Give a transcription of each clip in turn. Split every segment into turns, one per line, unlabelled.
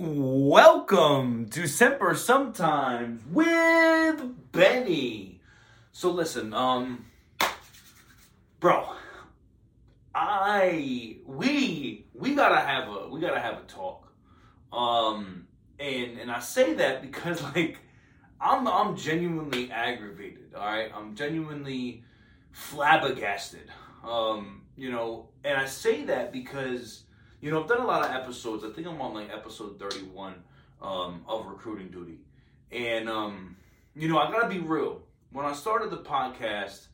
Welcome to Semper Sometimes with Benny. So listen, um, bro, I we we gotta have a we gotta have a talk. Um, and and I say that because like I'm I'm genuinely aggravated. All right, I'm genuinely flabbergasted. Um, you know, and I say that because you know, I've done a lot of episodes. I think I'm on like episode 31 um, of Recruiting Duty. And, um, you know, I gotta be real. When I started the podcast,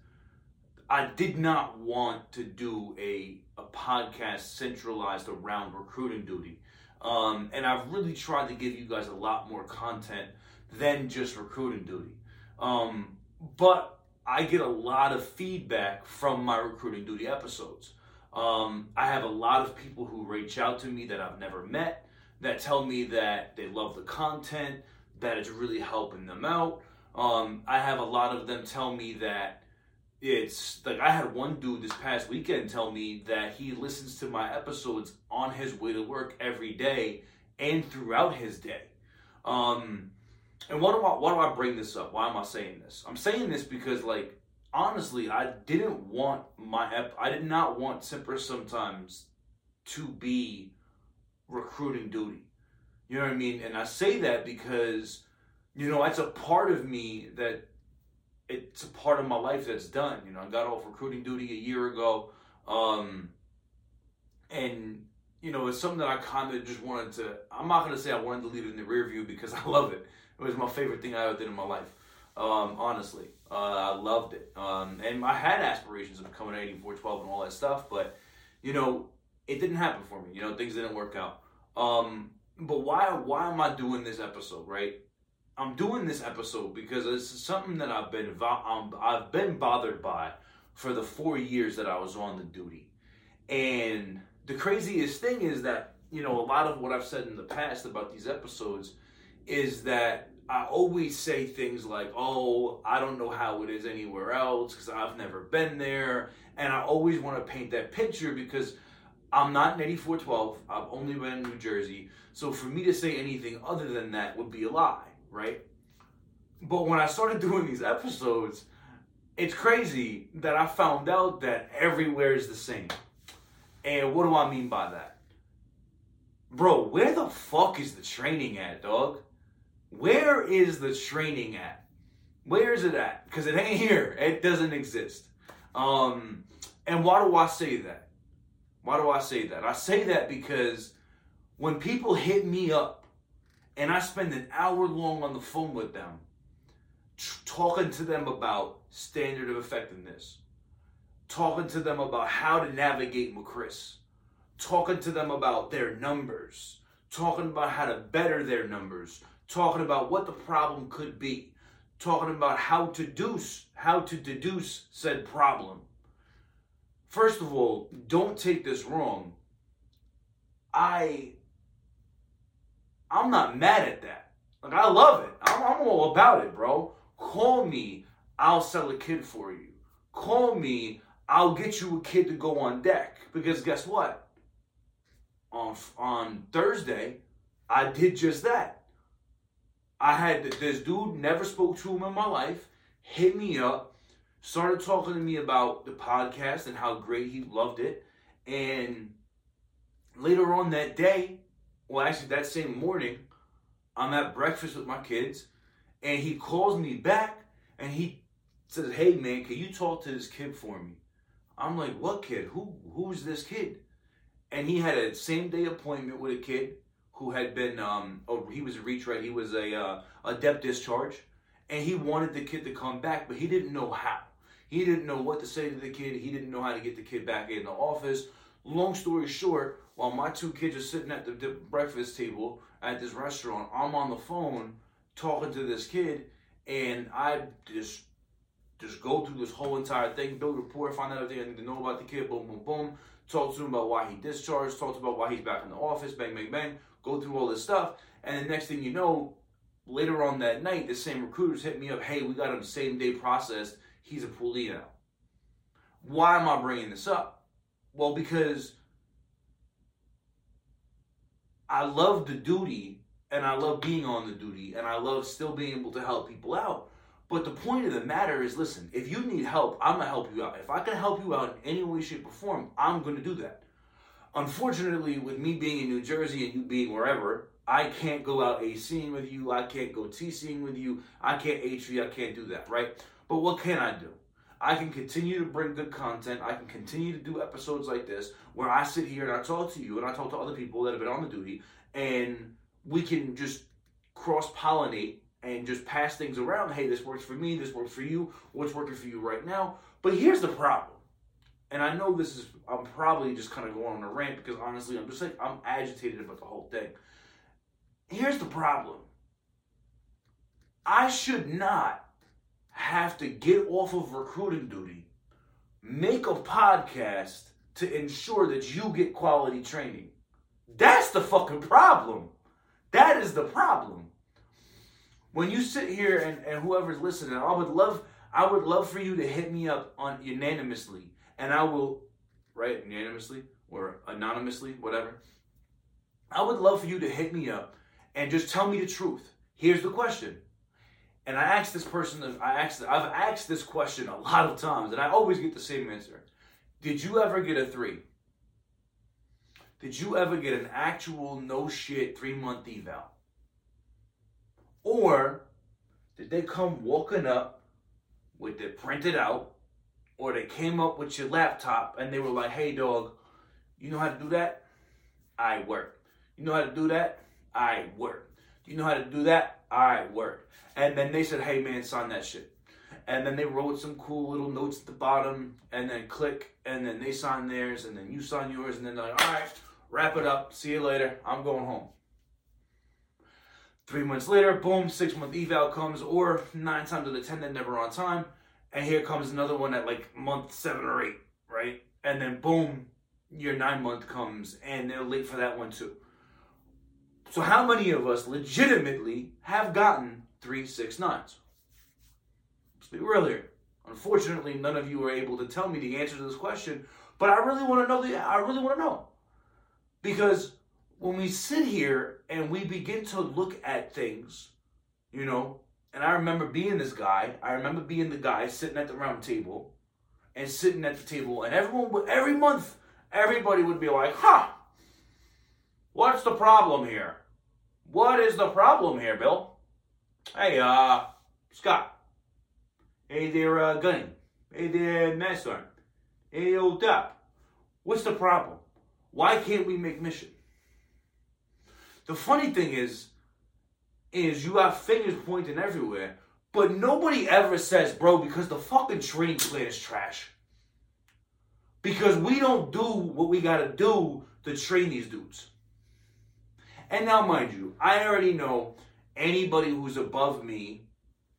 I did not want to do a, a podcast centralized around recruiting duty. Um, and I've really tried to give you guys a lot more content than just recruiting duty. Um, but I get a lot of feedback from my recruiting duty episodes. Um, I have a lot of people who reach out to me that I've never met that tell me that they love the content, that it's really helping them out. Um, I have a lot of them tell me that it's like I had one dude this past weekend tell me that he listens to my episodes on his way to work every day and throughout his day. Um, and what do I why do I bring this up? Why am I saying this? I'm saying this because like honestly, I didn't want my ep- I did not want Semper sometimes to be recruiting duty. You know what I mean? And I say that because you know it's a part of me that it's a part of my life that's done. You know, I got off recruiting duty a year ago, um, and you know it's something that I kind of just wanted to. I'm not gonna say I wanted to leave it in the rear view because I love it. It was my favorite thing I ever did in my life. Um, honestly, uh, I loved it, um, and I had aspirations of becoming 8412 and all that stuff, but you know, it didn't happen for me. You know, things didn't work out. Um, but why? Why am I doing this episode? Right? I'm doing this episode because it's something that I've been um, I've been bothered by for the four years that I was on the duty, and the craziest thing is that you know a lot of what I've said in the past about these episodes is that I always say things like, "Oh, I don't know how it is anywhere else because I've never been there," and I always want to paint that picture because I'm not in 8412. I've only been in New Jersey, so for me to say anything other than that would be a lie, right? But when I started doing these episodes, it's crazy that I found out that everywhere is the same. And what do I mean by that? Bro, where the fuck is the training at, dog? Where is the training at? Where is it at? Because it ain't here. It doesn't exist. Um, and why do I say that? Why do I say that? I say that because when people hit me up and I spend an hour long on the phone with them, talking to them about standard of effectiveness, talking to them about how to navigate MCRISS, talking to them about their numbers, talking about how to better their numbers, talking about what the problem could be, talking about how to deduce, how to deduce said problem. First of all, don't take this wrong. I I'm not mad at that. Like I love it. I'm, I'm all about it, bro. Call me, I'll sell a kid for you. Call me, I'll get you a kid to go on deck. Because guess what? On on Thursday, I did just that. I had this dude never spoke to him in my life, hit me up, started talking to me about the podcast and how great he loved it. And later on that day, well, actually that same morning, I'm at breakfast with my kids, and he calls me back and he says, "Hey man, can you talk to this kid for me?" I'm like, "What kid? Who who's this kid?" And he had a same day appointment with a kid who had been um oh he was a retread he was a uh, a dep discharge. And he wanted the kid to come back but he didn't know how. He didn't know what to say to the kid. He didn't know how to get the kid back in the office. Long story short while my two kids are sitting at the breakfast table at this restaurant i'm on the phone talking to this kid and i just just go through this whole entire thing build a report find out everything i need to know about the kid boom boom boom. Talk to him about why he discharged talk about why he's back in the office bang bang bang go through all this stuff, and the next thing you know, later on that night, the same recruiters hit me up. Hey, we got him same day processed. He's a poolee now. Why am I bringing this up? Well, because I love the duty and I love being on the duty and I love still being able to help people out. But the point of the matter is listen, if you need help, I'm going to help you out. If I can help you out in any way, shape, or form, I'm going to do that. Unfortunately, with me being in New Jersey and you being wherever, I can't go out ACing with you. I can't go TCing with you. I can't HV. I can't do that, right? But what can I do? I can continue to bring good content. I can continue to do episodes like this where I sit here and I talk to you and I talk to other people that have been on the duty and we can just cross pollinate and just pass things around. Hey, this works for me, this works for you, what's working for you right now. But here's the problem. And I know this is, I'm probably just kind of going on a rant because honestly, I'm just like, I'm agitated about the whole thing. Here's the problem I should not have to get off of recruiting duty, make a podcast to ensure that you get quality training. That's the fucking problem. That is the problem. When you sit here and, and whoever's listening, I would love I would love for you to hit me up on unanimously and I will right unanimously or anonymously, whatever. I would love for you to hit me up and just tell me the truth. Here's the question. And I asked this person, I asked, I've asked this question a lot of times, and I always get the same answer. Did you ever get a three? Did you ever get an actual no shit three month eval? Or did they come walking up with it printed out, or they came up with your laptop and they were like, hey dog, you know how to do that? I work. You know how to do that? I work. You know how to do that? I work. And then they said, hey man, sign that shit. And then they wrote some cool little notes at the bottom, and then click, and then they sign theirs, and then you sign yours, and then they're like, all right, wrap it up. See you later. I'm going home. Three months later, boom, six month eval comes, or nine times out of ten, they're never on time. And here comes another one at like month seven or eight, right? And then boom, your nine month comes, and they're late for that one too. So, how many of us legitimately have gotten three, six, nines? Let's be real here. Unfortunately, none of you are able to tell me the answer to this question, but I really want to know the I really want to know. Because when we sit here and we begin to look at things, you know, and I remember being this guy, I remember being the guy sitting at the round table and sitting at the table, and everyone would, every month, everybody would be like, huh, what's the problem here? What is the problem here, Bill? Hey, uh, Scott. Hey there, uh, Gunny. Hey there, Master. Hey, old Dup. What's the problem? Why can't we make mission? The funny thing is, is you have fingers pointing everywhere, but nobody ever says, bro, because the fucking training plan is trash. Because we don't do what we gotta do to train these dudes. And now, mind you, I already know anybody who's above me,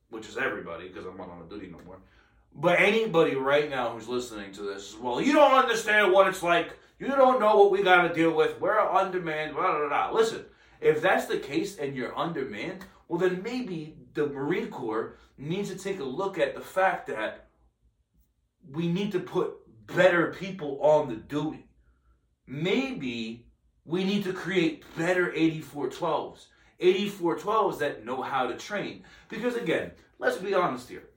which is everybody, because I'm not on a duty no more. But anybody right now who's listening to this, well, you don't understand what it's like. You don't know what we got to deal with. We're undermanned. Blah, blah, blah. Listen, if that's the case and you're undermanned, well, then maybe the Marine Corps needs to take a look at the fact that we need to put better people on the duty. Maybe we need to create better 8412s. 8412s that know how to train. Because again, let's be honest here.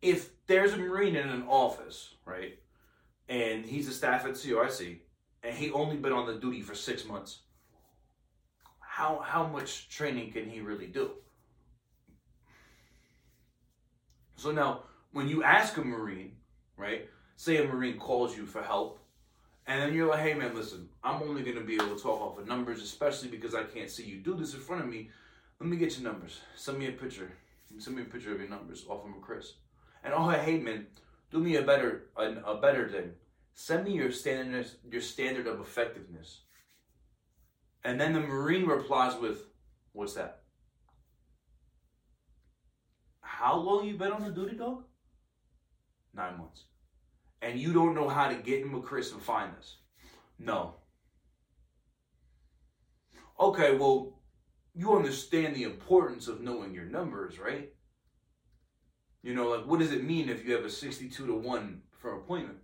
If there's a Marine in an office, right, and he's a staff at CRC, and he only been on the duty for six months, how how much training can he really do? So now, when you ask a Marine, right, say a Marine calls you for help and then you're like, hey man, listen, I'm only gonna be able to talk off of numbers, especially because I can't see you do this in front of me. Let me get your numbers. Send me a picture. Send me a picture of your numbers off of Chris. And oh hey man, do me a better a, a better thing. Send me your standard your standard of effectiveness. And then the Marine replies with, What's that? How long you been on the duty dog? Nine months and you don't know how to get in with Chris and find this. No. Okay, well, you understand the importance of knowing your numbers, right? You know, like what does it mean if you have a 62 to 1 for appointment?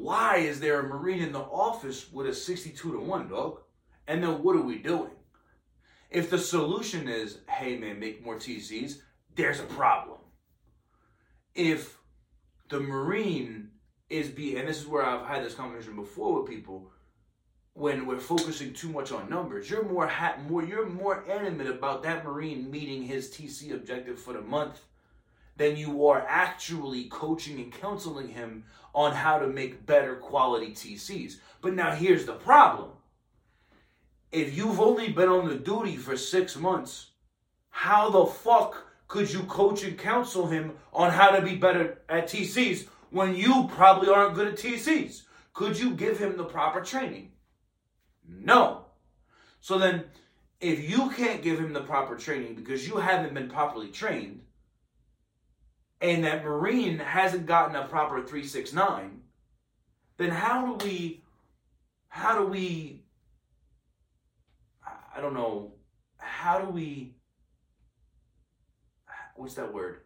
Why is there a Marine in the office with a 62 to 1, dog? And then what are we doing? If the solution is, hey man, make more TCs, there's a problem. If the Marine is be, and this is where I've had this conversation before with people, when we're focusing too much on numbers, you're more ha- more you're more animate about that Marine meeting his TC objective for the month than you are actually coaching and counseling him on how to make better quality TCs. But now here's the problem. If you've only been on the duty for six months, how the fuck could you coach and counsel him on how to be better at TCs when you probably aren't good at TCs? Could you give him the proper training? No. So then, if you can't give him the proper training because you haven't been properly trained, and that Marine hasn't gotten a proper 369, then how do we, how do we, I don't know, how do we, what's that word?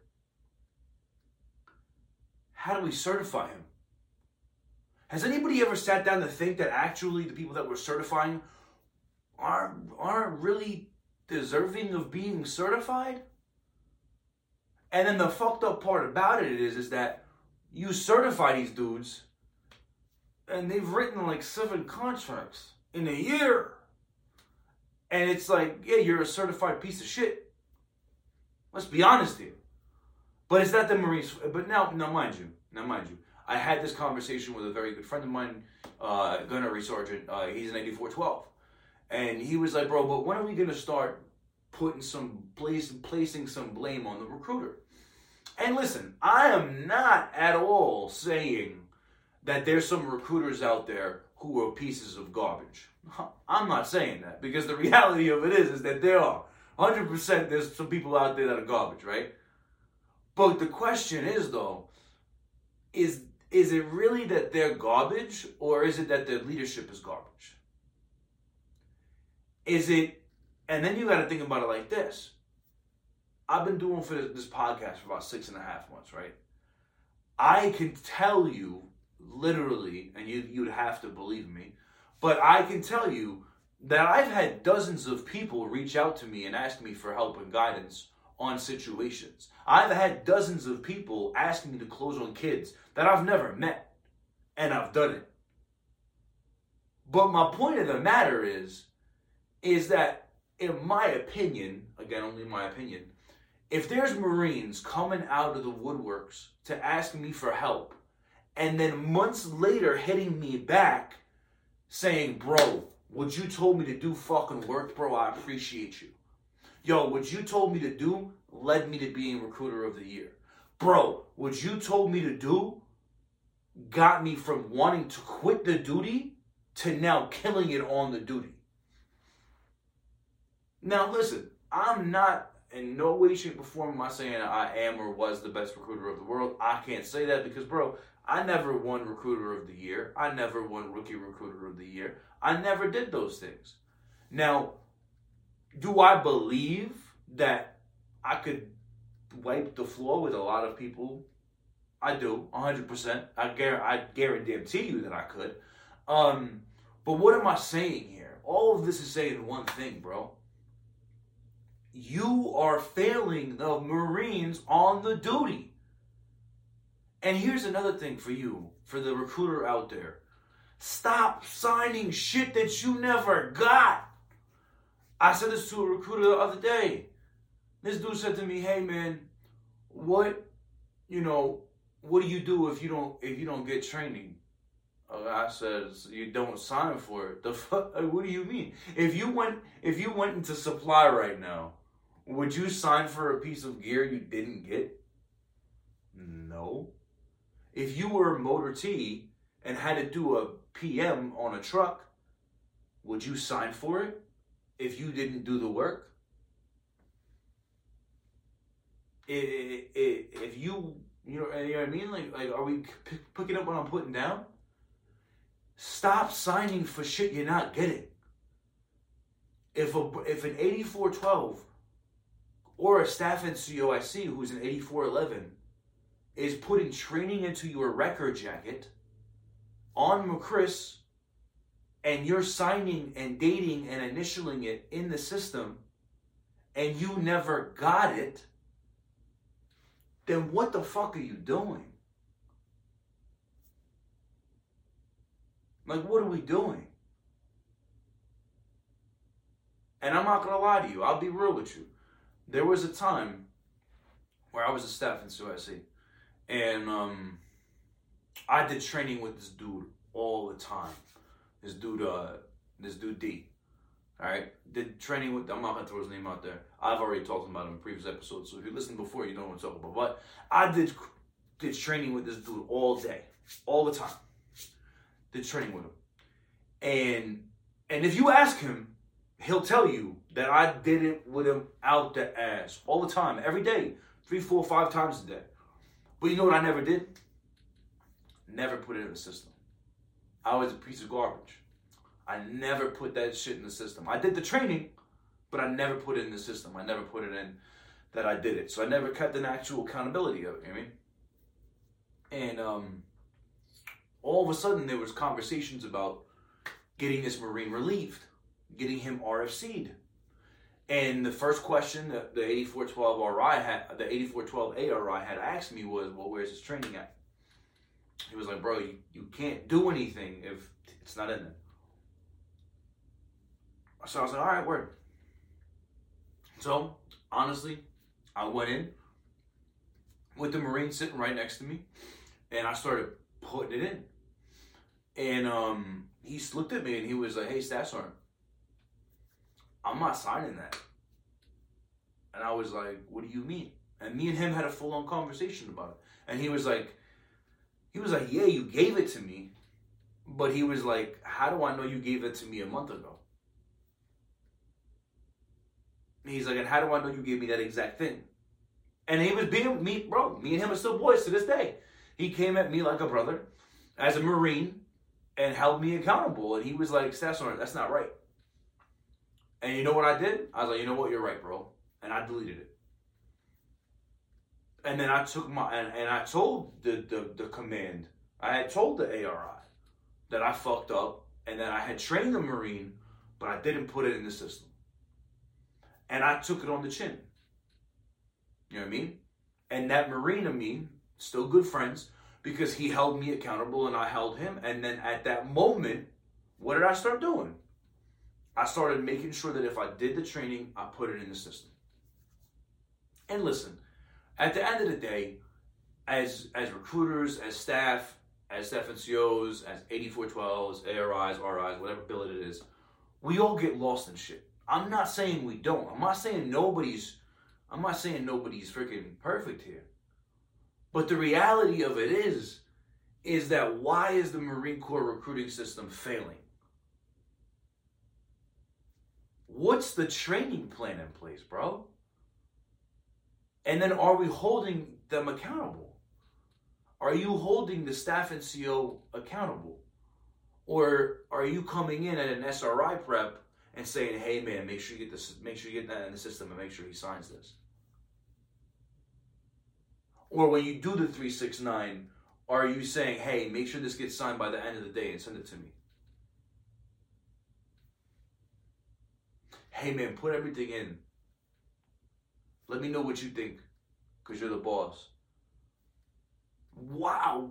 How do we certify him? Has anybody ever sat down to think that actually the people that we're certifying aren't, aren't really deserving of being certified? And then the fucked up part about it is, is that you certify these dudes, and they've written like seven contracts in a year. And it's like, yeah, you're a certified piece of shit. Let's be honest here. But it's not the Marines. But now, now, mind you, now, mind you, I had this conversation with a very good friend of mine, uh, gunnery sergeant. Uh, he's an 8412. And he was like, bro, but when are we going to start putting some place, placing some blame on the recruiter? And listen, I am not at all saying that there's some recruiters out there who are pieces of garbage. I'm not saying that because the reality of it is is that there are 100% there's some people out there that are garbage, right? But the question is though is is it really that they're garbage or is it that their leadership is garbage? Is it and then you got to think about it like this. I've been doing for this podcast for about six and a half months, right? I can tell you literally, and you you'd have to believe me, but I can tell you that I've had dozens of people reach out to me and ask me for help and guidance on situations. I've had dozens of people asking me to close on kids that I've never met, and I've done it. But my point of the matter is, is that in my opinion, again, only my opinion, if there's Marines coming out of the woodworks to ask me for help, and then months later hitting me back saying, Bro, what you told me to do fucking worked, bro. I appreciate you. Yo, what you told me to do led me to being recruiter of the year. Bro, what you told me to do got me from wanting to quit the duty to now killing it on the duty. Now, listen, I'm not in no way, shape, or form am I saying I am or was the best recruiter of the world. I can't say that because, bro, I never won recruiter of the year. I never won rookie recruiter of the year. I never did those things. Now, do I believe that I could wipe the floor with a lot of people? I do, 100%. I, gar- I guarantee you that I could. Um, but what am I saying here? All of this is saying one thing, bro you are failing the Marines on the duty. And here's another thing for you, for the recruiter out there. Stop signing shit that you never got. I said this to a recruiter the other day. This dude said to me, "Hey man, what, you know, what do you do if you don't if you don't get training?" Uh, I said, "You don't sign for it." The fuck? What do you mean? If you went if you went into supply right now would you sign for a piece of gear you didn't get? No. If you were motor T and had to do a PM on a truck, would you sign for it if you didn't do the work? If you, you know, you know what I mean? Like, like are we picking up what I'm putting down? Stop signing for shit you're not getting. If a if an 8412 or a staff NCOIC who's an 8411 is putting training into your record jacket on MCRISS and you're signing and dating and initialing it in the system and you never got it, then what the fuck are you doing? Like, what are we doing? And I'm not gonna lie to you, I'll be real with you. There was a time where I was a staff NCOIC, and um, I did training with this dude all the time. This dude, uh, this dude D. All right, did training with. I'm not gonna throw his name out there. I've already talked about him in previous episodes, so if you listened before, you know what I'm talking about. But I did did training with this dude all day, all the time. Did training with him, and and if you ask him, he'll tell you that I did it with him out the ass all the time, every day, three, four, five times a day. But you know what I never did? Never put it in the system. I was a piece of garbage. I never put that shit in the system. I did the training, but I never put it in the system. I never put it in that I did it. So I never kept an actual accountability of it, you know I mean? And um, all of a sudden there was conversations about getting this Marine relieved, getting him RFC'd. And the first question that the 8412 RI had, the 8412 ARI had asked me was, well, where's his training at? He was like, bro, you, you can't do anything if it's not in there. So I was like, all right, word. So honestly, I went in with the Marine sitting right next to me, and I started putting it in. And um, he looked at me and he was like, "Hey, Staff Sergeant, I'm not signing that." And I was like, "What do you mean?" And me and him had a full-on conversation about it. And he was like, he was like, "Yeah, you gave it to me," but he was like, "How do I know you gave it to me a month ago?" he's like, and how do I know you gave me that exact thing? And he was being me, bro. Me and him are still boys to this day. He came at me like a brother, as a Marine, and held me accountable. And he was like, Staff Sergeant, that's not right. And you know what I did? I was like, you know what, you're right, bro. And I deleted it. And then I took my and, and I told the, the the command, I had told the ARI that I fucked up and that I had trained the Marine, but I didn't put it in the system and I took it on the chin. You know what I mean? And that Marine and me, still good friends, because he held me accountable and I held him. And then at that moment, what did I start doing? I started making sure that if I did the training, I put it in the system. And listen, at the end of the day, as as recruiters, as staff, as staff NCOs, as 8412s, ARIs, RIs, whatever billet it is, we all get lost in shit. I'm not saying we don't. I'm not saying nobody's I'm not saying nobody's freaking perfect here. But the reality of it is is that why is the Marine Corps recruiting system failing? What's the training plan in place, bro? And then are we holding them accountable? Are you holding the staff NCO accountable? Or are you coming in at an SRI prep and saying, "Hey, man, make sure you get this, make sure you get that in the system, and make sure he signs this." Or when you do the three six nine, are you saying, "Hey, make sure this gets signed by the end of the day and send it to me"? Hey, man, put everything in. Let me know what you think, because you're the boss. Wow.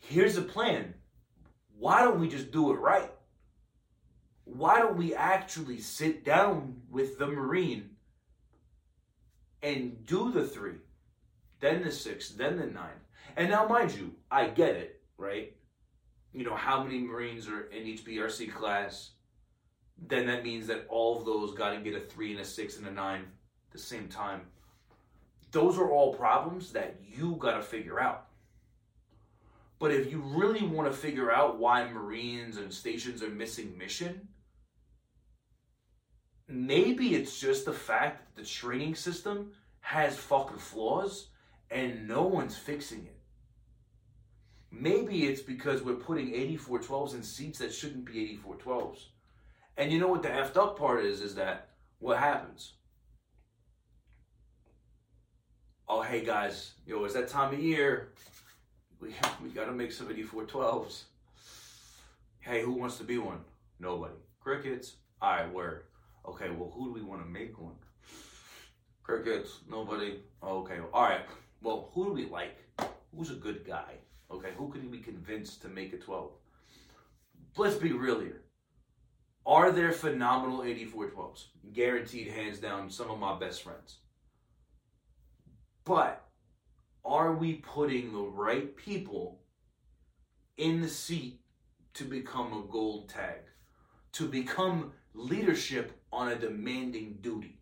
Here's the plan. Why don't we just do it right? why don't we actually sit down with the Marine and do the three, then the six, then the nine? And now, mind you, I get it, right? You know, how many Marines are in each BRC class? Then that means that all of those got to get a three and a six and a nine at the same time. Those are all problems that you got to figure out. But if you really want to figure out why Marines and stations are missing mission, maybe it's just the fact that the training system has fucking flaws and no one's fixing it. Maybe it's because we're putting 8412s in seats that shouldn't be 8412s. And you know what the effed up part is? Is that what happens? Oh, hey guys, yo, it's that time of year. we we gotta make some 8412s. Hey, who wants to be one? Nobody. Crickets. All right, word. Okay, well, who do we want to make one? Crickets. Nobody. Okay. All right. Well, who do we like? Who's a good guy? Okay, who could we convince to make a 12? Let's be real here. Are there phenomenal 8412s? Guaranteed, hands down, some of my best friends. But are we putting the right people in the seat to become a gold tag, to become leadership on a demanding duty?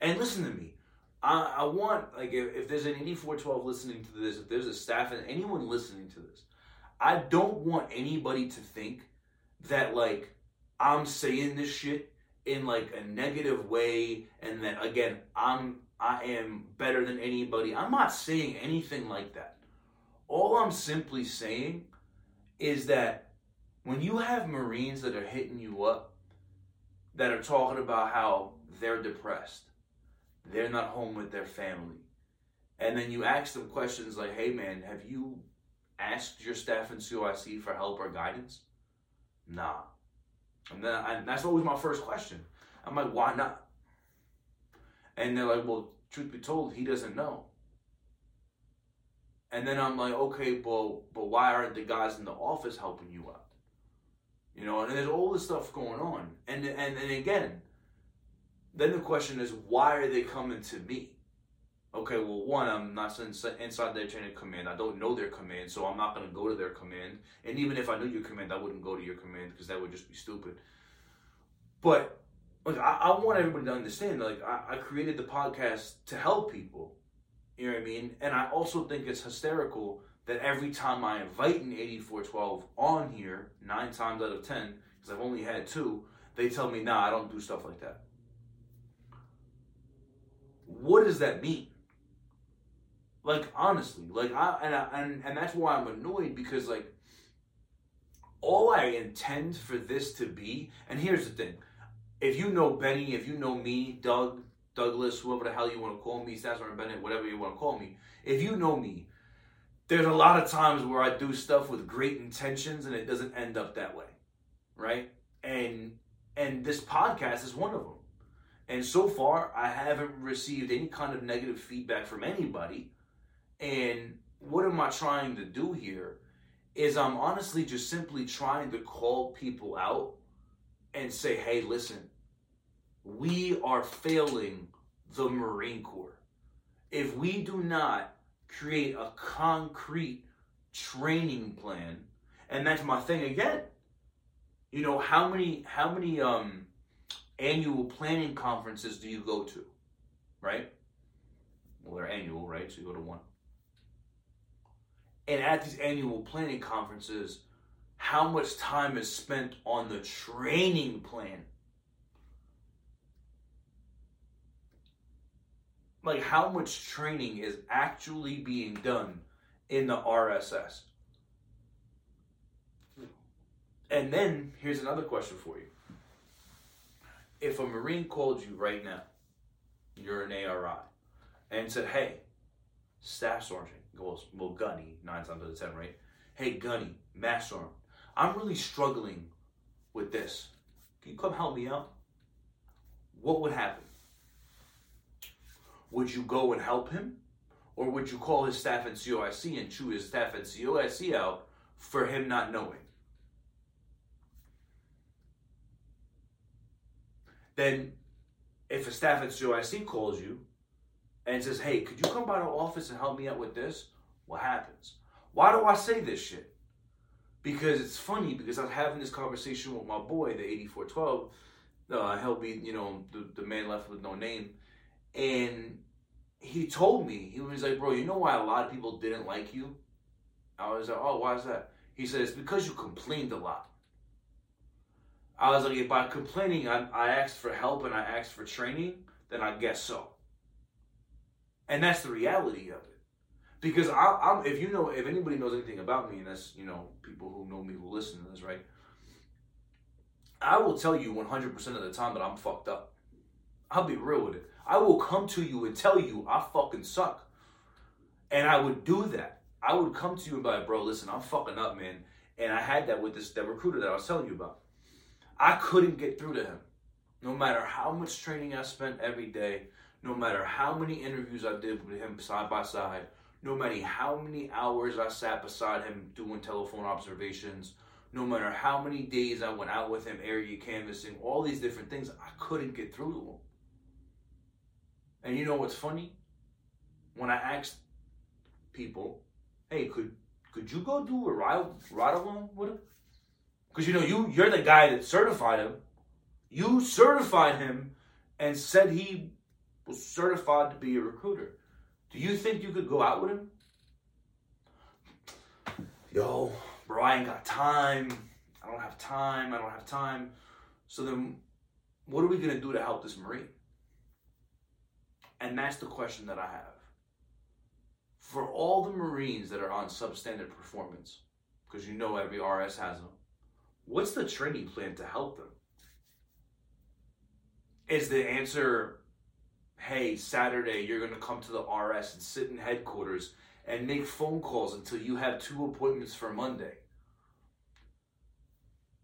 And listen to me. I, I want, like, if, if there's an 8412 listening to this, if there's a staff and anyone listening to this, I don't want anybody to think that, like, I'm saying this shit in like a negative way and that again I'm I am better than anybody. I'm not saying anything like that. All I'm simply saying is that when you have Marines that are hitting you up, that are talking about how they're depressed, they're not home with their family, and then you ask them questions like, hey man, have you asked your staff NCOIC for help or guidance? Nah. And then and that's always my first question. I'm like, why not? And they're like, well, truth be told, he doesn't know. And then I'm like, okay, well, but why aren't the guys in the office helping you out? You know, and there's all this stuff going on. And and and again, then the question is, why are they coming to me? Okay, well, one, I'm not inside their chain of command. I don't know their command, so I'm not going to go to their command. And even if I knew your command, I wouldn't go to your command because that would just be stupid. But like, I, I want everybody to understand, like, I, I created the podcast to help people. You know what I mean? And I also think it's hysterical that every time I invite an 8412 on here, nine times out of ten, because I've only had two, they tell me, nah, I don't do stuff like that. What does that mean? Like honestly, like I and I, and and that's why I'm annoyed because like all I intend for this to be, and here's the thing: if you know Benny, if you know me, Doug, Douglas, whoever the hell you want to call me, Sasser Bennett, whatever you want to call me, if you know me, there's a lot of times where I do stuff with great intentions and it doesn't end up that way, right? And and this podcast is one of them. And so far, I haven't received any kind of negative feedback from anybody and what am I trying to do here? Is I'm honestly just simply trying to call people out and say, hey, listen, we are failing the Marine Corps. If we do not create a concrete training plan, and that's my thing again. You know, how many how many um annual planning conferences do you go to? Right? Well, they're annual, right? So you go to one. And at these annual planning conferences, how much time is spent on the training plan? Like, how much training is actually being done in the RSS? And then here's another question for you. If a Marine called you right now, you're an ARI, and said, hey, Staff Sergeant, well, well, Gunny, nine times out of ten, right? Hey, Gunny, Master I'm really struggling with this. Can you come help me out? What would happen? Would you go and help him? Or would you call his staff NCOIC and chew his staff NCOIC out for him not knowing? Then, if a staff NCOIC calls you and says, hey, could you come by the office and help me out with this? What happens? Why do I say this shit? Because it's funny because I was having this conversation with my boy, the 8412. Uh, he'll you know, the, the man left with no name. And he told me, he was like, bro, you know why a lot of people didn't like you? I was like, oh, why is that? He said, it's because you complained a lot. I was like, if by complaining I, I asked for help and I asked for training, then I guess so. And that's the reality of it. Because I, am if you know, if anybody knows anything about me, and that's you know people who know me who listen to this, right? I will tell you 100% of the time that I'm fucked up. I'll be real with it. I will come to you and tell you I fucking suck. And I would do that. I would come to you and be like, bro, listen, I'm fucking up, man. And I had that with this that recruiter that I was telling you about. I couldn't get through to him. No matter how much training I spent every day, no matter how many interviews I did with him side by side, no matter how many hours I sat beside him doing telephone observations, no matter how many days I went out with him area canvassing, all these different things, I couldn't get through to him. And you know what's funny? When I asked people, hey, could could you go do a ride, ride along with him? Because you know you you're the guy that certified him. You certified him and said he was certified to be a recruiter. Do you think you could go out with him? Yo, bro, I ain't got time. I don't have time. I don't have time. So then, what are we going to do to help this Marine? And that's the question that I have. For all the Marines that are on substandard performance, because you know every RS has them, what's the training plan to help them? Is the answer, hey, Saturday you're going to come to the RS and sit in headquarters and make phone calls until you have two appointments for Monday?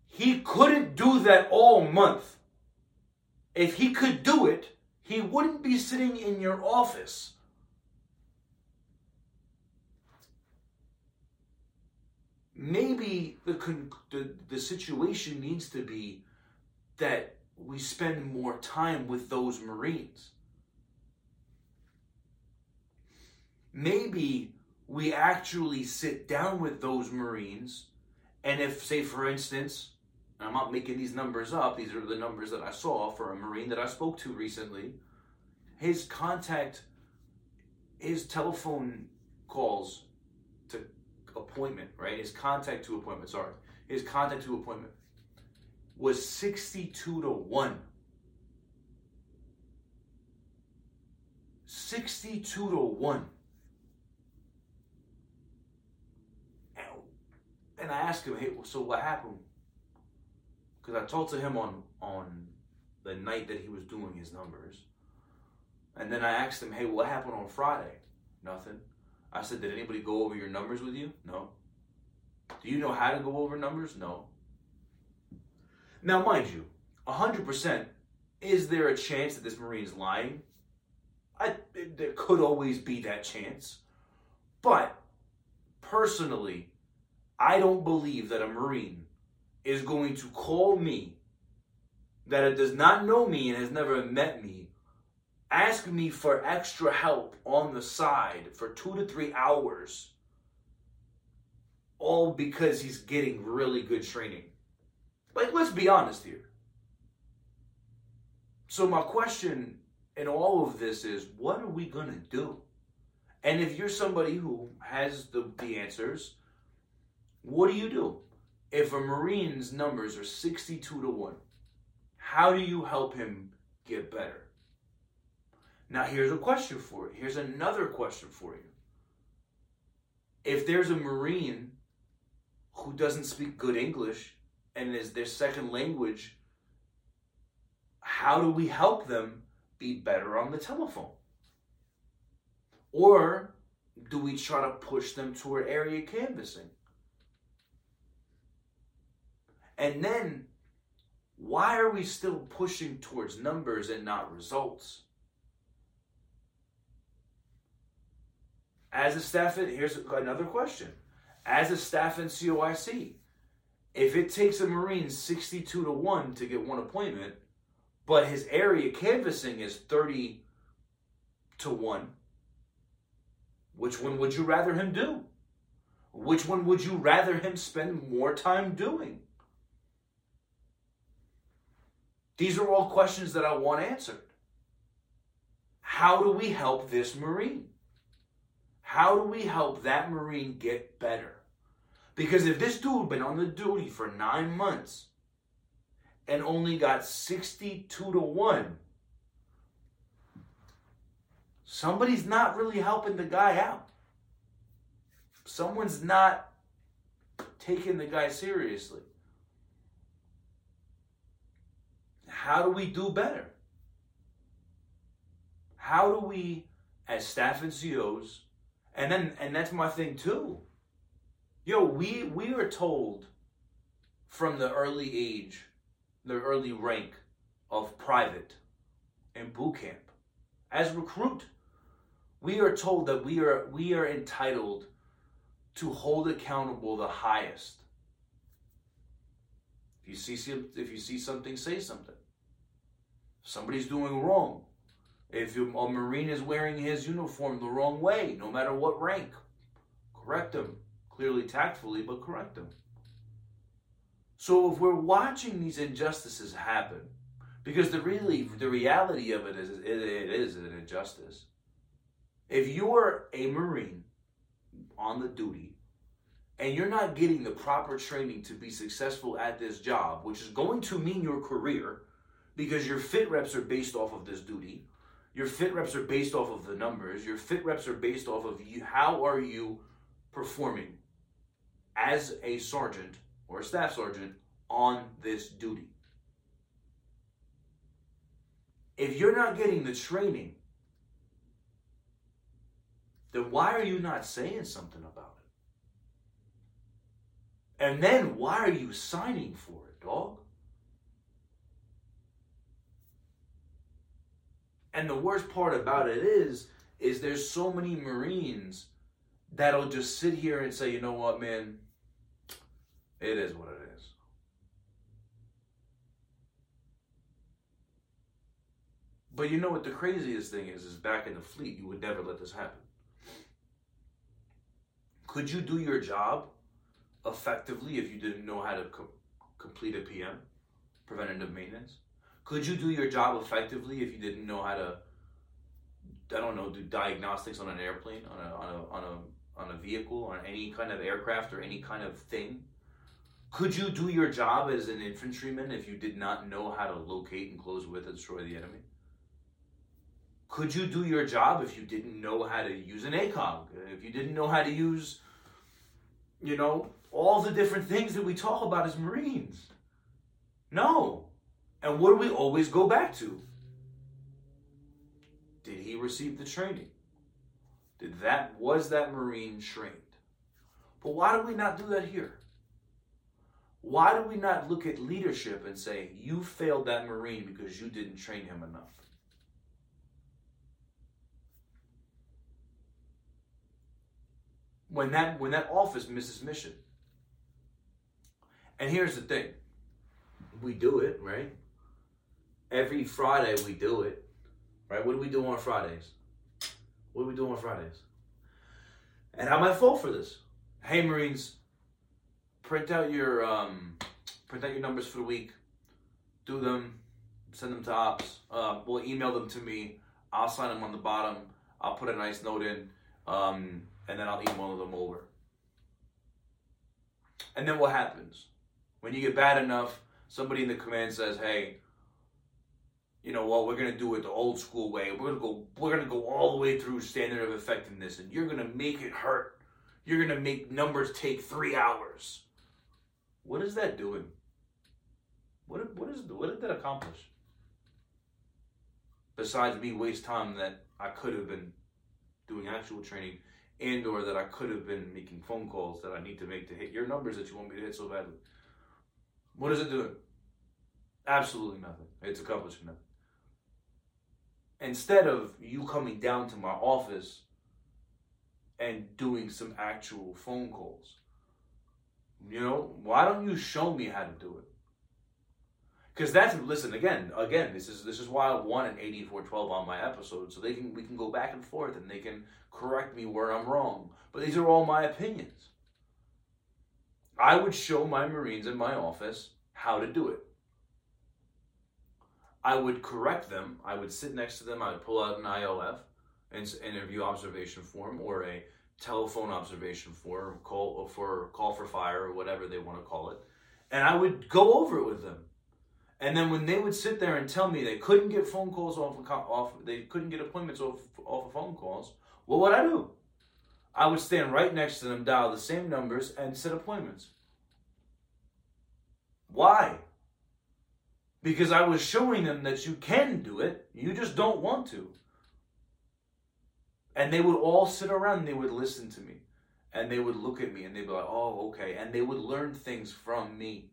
He couldn't do that all month. If he could do it, he wouldn't be sitting in your office. Maybe the, the, the situation needs to be that we spend more time with those Marines. Maybe we actually sit down with those Marines, and if, say, for instance, I'm not making these numbers up, these are the numbers that I saw for a Marine that I spoke to recently. His contact, his telephone calls to appointment, right? His contact to appointment, sorry. His contact to appointment was 62 to 1. 62 to 1. And I asked him, hey, so what happened? Because I talked to him on, on the night that he was doing his numbers. And then I asked him, hey, what happened on Friday? Nothing. I said, did anybody go over your numbers with you? No. Do you know how to go over numbers? No. Now, mind you, 100%, is there a chance that this Marine's lying? I, there could always be that chance. But personally, I don't believe that a Marine is going to call me that it does not know me and has never met me, ask me for extra help on the side for two to three hours, all because he's getting really good training. Like, let's be honest here. So, my question in all of this is what are we going to do? And if you're somebody who has the, the answers, what do you do? If a Marine's numbers are 62 to 1, how do you help him get better? Now, here's a question for you. Here's another question for you. If there's a Marine who doesn't speak good English and is their second language, how do we help them be better on the telephone? Or do we try to push them toward area canvassing? And then, why are we still pushing towards numbers and not results? As a staff, here's another question. As a staff NCOIC, if it takes a Marine 62 to 1 to get one appointment, but his area canvassing is 30 to 1, which one would you rather him do? Which one would you rather him spend more time doing? These are all questions that I want answered. How do we help this Marine? How do we help that Marine get better? Because if this dude been on the duty for nine months and only got 62 to 1, somebody's not really helping the guy out. Someone's not taking the guy seriously. How do we do better? How do we, as staff NCOs, And then and that's my thing too. Yo, we we are told from the early age, the early rank of private and boot camp. As recruit, we are told that we are we are entitled to hold accountable the highest. If you see if you see something, say something. Somebody's doing wrong. If a Marine is wearing his uniform the wrong way, no matter what rank, correct him. Clearly, tactfully, but correct him. So if we're watching these injustices happen, because the really the reality of it is it, it is an injustice. If you're a Marine on the duty and you're not getting the proper training to be successful at this job, which is going to mean your career, because your fit reps are based off of this duty, your fit reps are based off of the numbers, your fit reps are based off of you, how are you performing as a sergeant or a staff sergeant on this duty. If you're not getting the training, then why are you not saying something about it? And then why are you signing for it, dog? And the worst part about it is, is there's so many Marines that'll just sit here and say, you know what, man, it is what it is. But you know what the craziest thing is? Is back in the fleet, you would never let this happen. Could you do your job effectively if you didn't know how to co- complete a PM, preventative maintenance? Could you do your job effectively if you didn't know how to, I don't know, do diagnostics on an airplane, on a, on a, on a, on a vehicle, on any kind of aircraft or any kind of thing? Could you do your job as an infantryman if you did not know how to locate and close with and destroy the enemy? Could you do your job if you didn't know how to use an ACOG? If you didn't know how to use, you know, all the different things that we talk about as Marines? No. And what do we always go back to? Did he receive the training? Did that was that Marine trained? But why do we not do that here? Why do we not look at leadership and say, you failed that Marine because you didn't train him enough? When that when that office misses mission. And here's the thing. We do it, right? Every Friday we do it. Right? What do we do on Fridays? What do we do on Fridays? And I'm at fault for this. Hey Marines, print out your um, print out your numbers for the week, do them, send them to ops. Uh, well, email them to me. I'll sign them on the bottom. I'll put a nice note in, um, and then I'll email them over. And then what happens? When you get bad enough, somebody in the command says, "Hey, you know what? We're gonna do it the old school way. We're gonna go. We're gonna go all the way through standard of effectiveness, and you're gonna make it hurt. You're gonna make numbers take three hours." What is that doing? What what is what did that accomplish? Besides me waste time that I could have been doing actual training and or that I could have been making phone calls that I need to make to hit your numbers that you want me to hit so badly. What is it doing? Absolutely nothing. It's accomplishing nothing. Instead of you coming down to my office and doing some actual phone calls, you know, why don't you show me how to do it? Because that's listen again, again. This is this is why I want an eighty four twelve on my episode, so they can we can go back and forth and they can correct me where I'm wrong. But these are all my opinions. I would show my Marines in my office how to do it. I would correct them. I would sit next to them. I would pull out an IOF, an interview observation form, or a telephone observation form, call uh, for call for fire or whatever they want to call it, and I would go over it with them. And then when they would sit there and tell me they couldn't get phone calls off of, off, they couldn't get appointments off off of phone calls. What would I do? I would stand right next to them, dial the same numbers, and set appointments. Why? Because I was showing them that you can do it, you just don't want to. And they would all sit around and they would listen to me. And they would look at me and they'd be like, oh, okay. And they would learn things from me.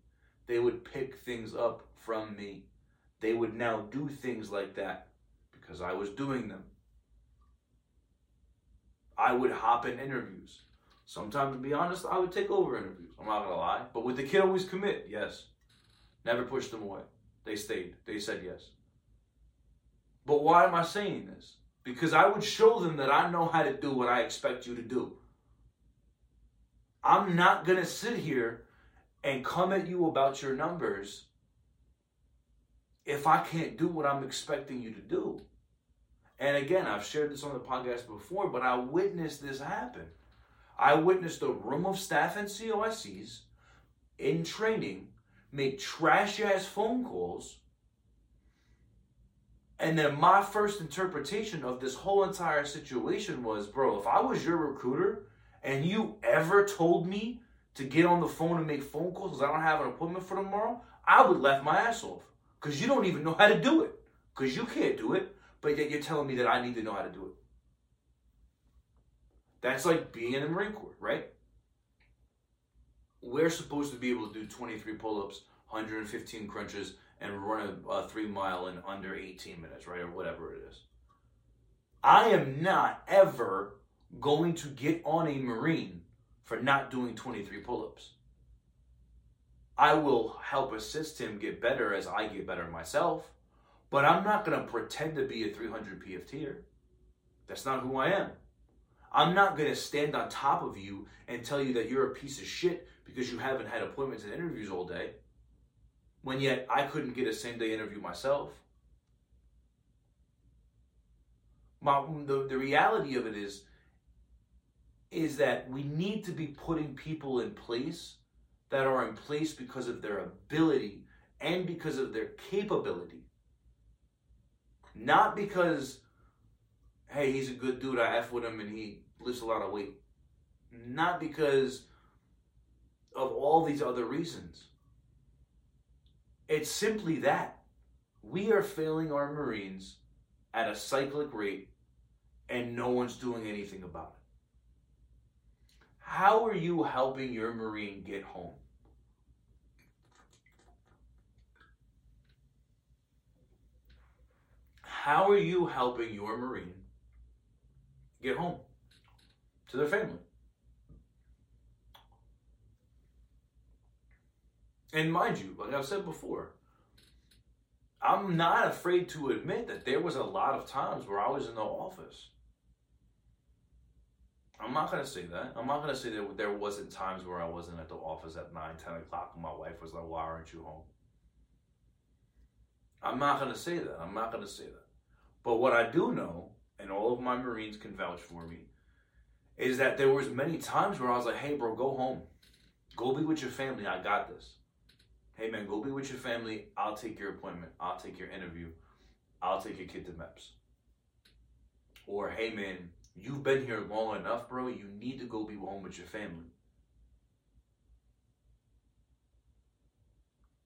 They would pick things up from me. They would now do things like that because I was doing them. I would hop in interviews. Sometimes, to be honest, I would take over interviews. I'm not gonna lie. But would the kid always commit? Yes. Never pushed them away. They stayed. They said yes. But why am I saying this? Because I would show them that I know how to do what I expect you to do. I'm not gonna sit here and come at you about your numbers if I can't do what I'm expecting you to do. And again, I've shared this on the podcast before, but I witnessed this happen. I witnessed a room of staff NCOICs in training make trash ass phone calls. And then my first interpretation of this whole entire situation was, bro, if I was your recruiter and you ever told me to get on the phone and make phone calls because I don't have an appointment for tomorrow, I would laugh my ass off. Because you don't even know how to do it. Because you can't do it, but yet you're telling me that I need to know how to do it. That's like being in the Marine Corps, right? We're supposed to be able to do 23 pull ups, 115 crunches, and run a, a three mile in under 18 minutes, right? Or whatever it is. I am not ever going to get on a Marine for not doing 23 pull ups. I will help assist him get better as I get better myself, but I'm not going to pretend to be a 300 PFTer. That's not who I am. I'm not going to stand on top of you and tell you that you're a piece of shit because you haven't had appointments and interviews all day. When yet I couldn't get a same day interview myself. My, the, the reality of it is, is that we need to be putting people in place that are in place because of their ability and because of their capability. Not because hey, he's a good dude, I F with him and he lifts a lot of weight. Not because of all these other reasons. It's simply that. We are failing our Marines at a cyclic rate and no one's doing anything about it. How are you helping your Marine get home? How are you helping your Marine get home to their family. And mind you, like I've said before, I'm not afraid to admit that there was a lot of times where I was in the office. I'm not to say that. I'm not to say that there wasn't times where I wasn't at the office at 9, 10 o'clock and my wife was like, why aren't you home? I'm not to say that. I'm not to say that. But what I do know and all of my Marines can vouch for me, is that there was many times where I was like, hey bro, go home. Go be with your family. I got this. Hey man, go be with your family. I'll take your appointment. I'll take your interview. I'll take your kid to MEPS. Or hey man, you've been here long enough, bro. You need to go be home with your family.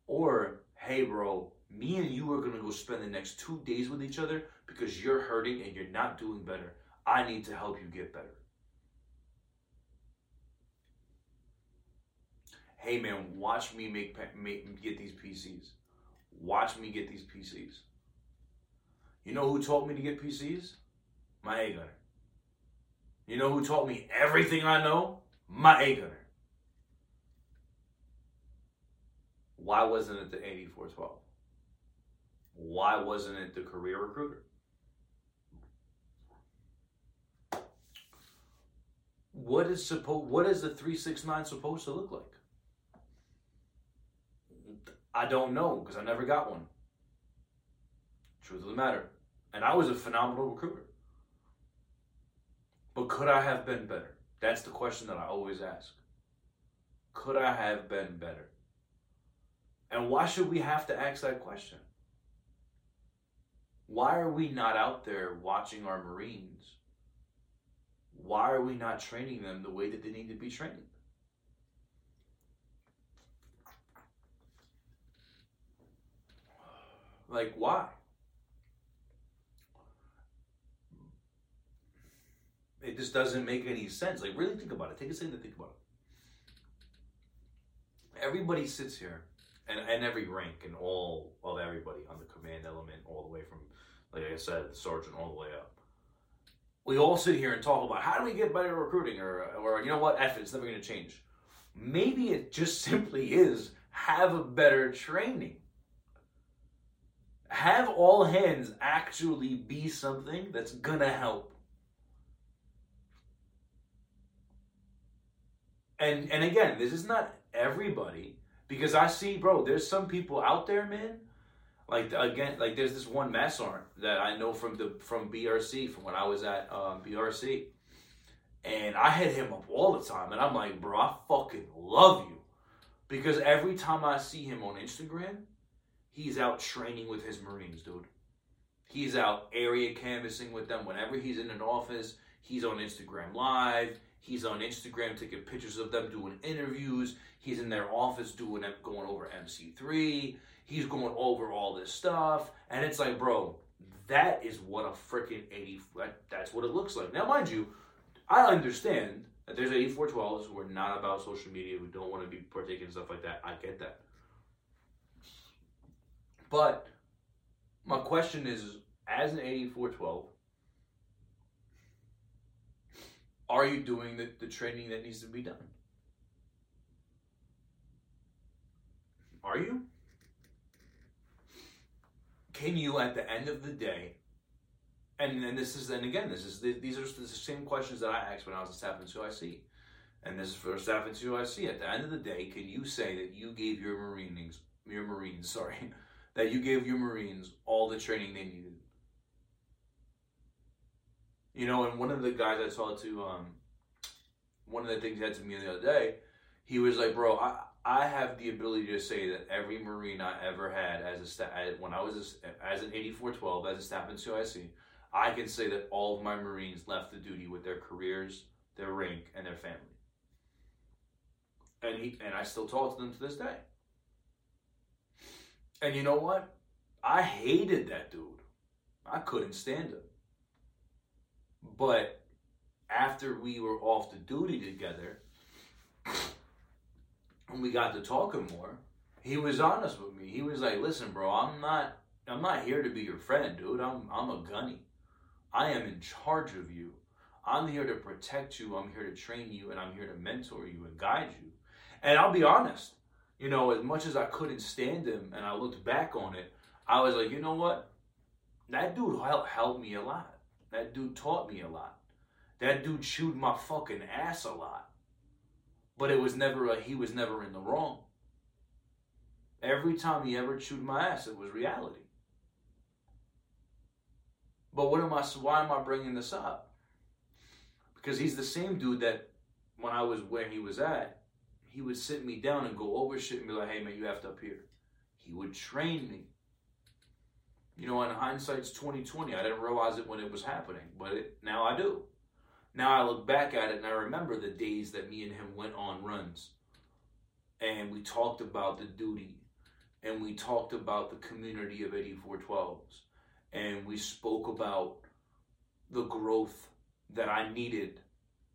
Or hey bro, me and you are going to go spend the next two days with each other because you're hurting and you're not doing better. I need to help you get better. Hey man, watch me make, make get these PCs. Watch me get these PCs. You know who taught me to get PCs? My A gunner. You know who taught me everything I know? My A gunner. Why wasn't it the 8412? Why wasn't it the career recruiter? What is supposed what is the 369 supposed to look like? I don't know because I never got one. Truth of the matter. And I was a phenomenal recruiter. But could I have been better? That's the question that I always ask. Could I have been better? And why should we have to ask that question? Why are we not out there watching our Marines? Why are we not training them the way that they need to be trained? Like, why? It just doesn't make any sense. Like, really think about it. Take a second to think about it. Everybody sits here, and, and every rank, and all of everybody on the command element, all the way from, like I said, the sergeant all the way up. We all sit here and talk about how do we get better recruiting, or, or you know what, F it, it's never going to change. Maybe it just simply is have a better training. Have all hands actually be something that's gonna help. And and again, this is not everybody because I see, bro, there's some people out there, man. Like again, like there's this one mess sergeant that I know from the from BRC from when I was at um, BRC, and I hit him up all the time, and I'm like, bro, I fucking love you, because every time I see him on Instagram, he's out training with his Marines, dude. He's out area canvassing with them whenever he's in an office. He's on Instagram Live. He's on Instagram taking pictures of them doing interviews. He's in their office doing going over MC3. He's going over all this stuff. And it's like, bro, that is what a freaking 80 that's what it looks like. Now, mind you, I understand that there's 8412s who are not about social media, who don't want to be partaking in stuff like that. I get that. But my question is as an 8412, are you doing the, the training that needs to be done? Are you? Can you, at the end of the day, and and this is and again this is these are the same questions that I asked when I was a staff NCOIC, and this is for staff NCOIC. At the end of the day, can you say that you gave your Marines your Marines sorry that you gave your Marines all the training they needed? You know, and one of the guys I talked to, um, one of the things he had to me the other day, he was like, "Bro, I I have the ability to say that every Marine I ever had as a staff, when I was a, as an 8412 as a staff NCOIC, I can say that all of my Marines left the duty with their careers, their rank, and their family. And he and I still talk to them to this day. And you know what? I hated that dude. I couldn't stand him. But after we were off the duty together, and we got to talking more, he was honest with me. He was like, "Listen, bro, I'm not, I'm not here to be your friend, dude. I'm, I'm a gunny. I am in charge of you. I'm here to protect you. I'm here to train you, and I'm here to mentor you and guide you. And I'll be honest, you know, as much as I couldn't stand him, and I looked back on it, I was like, you know what? That dude helped me a lot. That dude taught me a lot. That dude chewed my fucking ass a lot. But it was never a, he was never in the wrong. Every time he ever chewed my ass, it was reality. But what am I? Why am I bringing this up? Because he's the same dude that when I was where he was at, he would sit me down and go over shit and be like, "Hey man, you have to here." He would train me. You know, in hindsight's twenty twenty. I didn't realize it when it was happening, but it, now I do. Now I look back at it and I remember the days that me and him went on runs, and we talked about the duty, and we talked about the community of eighty four twelves, and we spoke about the growth that I needed,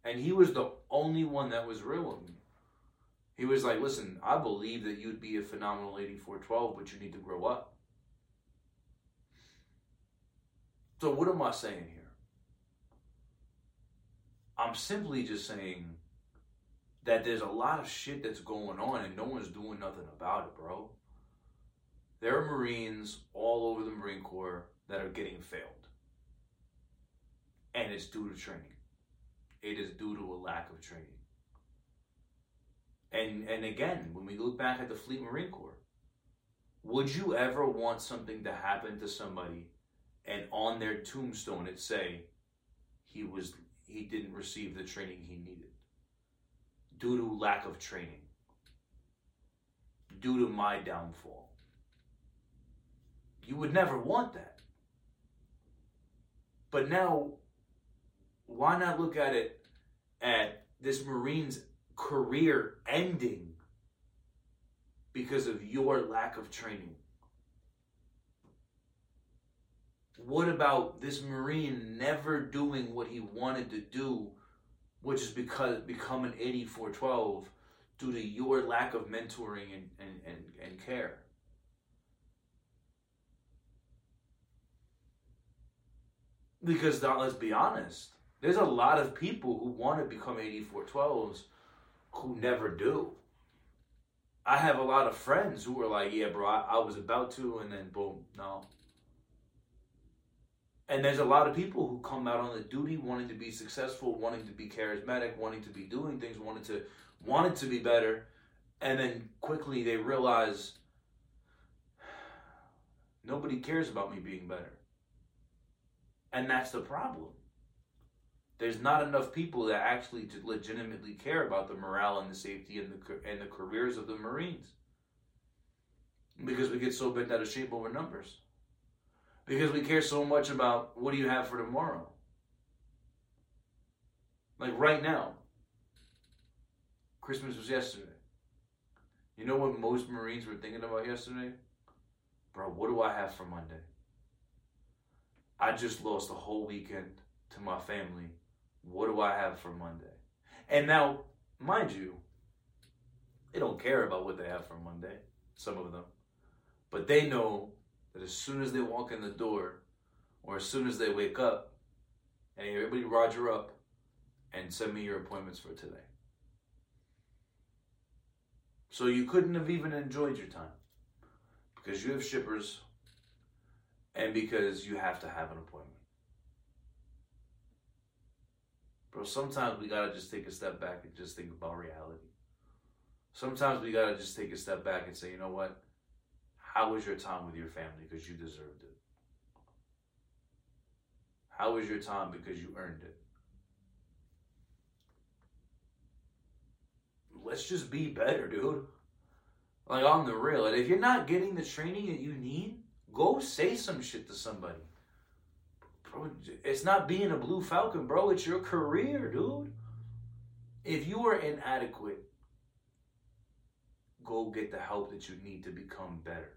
and he was the only one that was real with me. He was like, "Listen, I believe that you'd be a phenomenal eighty four twelve, but you need to grow up." So, what am I saying here? I'm simply just saying that there's a lot of shit that's going on and no one's doing nothing about it, bro. There are Marines all over the Marine Corps that are getting failed. And it's due to training. It is due to a lack of training. And and again, when we look back at the Fleet Marine Corps, would you ever want something to happen to somebody and on their tombstone it say he was he didn't receive the training he needed due to lack of training due to my downfall? You would never want that. But now why not look at it at this marine's career ending because of your lack of training what about this Marine never doing what he wanted to do which is because become an 8412 due to your lack of mentoring and, and, and, and care. Because now, let's be honest, there's a lot of people who want to become 8412s who never do. I have a lot of friends who were like, yeah, bro, I, I was about to, and then boom, no. And there's a lot of people who come out on the duty wanting to be successful, wanting to be charismatic, wanting to be doing things, wanting to wanted to be better, and then quickly they realize nobody cares about me being better. And that's the problem. There's not enough people that actually legitimately care about the morale and the safety and the and the careers of the Marines. Because we get so bent out of shape over numbers. Because we care so much about what do you have for tomorrow? Like right now, Christmas was yesterday. You know what most Marines were thinking about yesterday? Bro, what do I have for Monday? I just lost a whole weekend to my family. What do I have for Monday? And now, mind you, they don't care about what they have for Monday, some of them. But they know that as soon as they walk in the door or as soon as they wake up, hey, everybody roger up and send me your appointments for today. So you couldn't have even enjoyed your time because you have shippers and because you have to have an appointment. Bro, sometimes we gotta just take a step back and just think about reality. Sometimes we gotta just take a step back and say, you know what? How was your time with your family? Because you deserved it. How was your time? Because you earned it. Let's just be better, dude. Like on the real. And if you're not getting the training that you need, go say some shit to somebody. Bro, it's not being a blue falcon, bro. It's your career, dude. If you are inadequate, go get the help that you need to become better.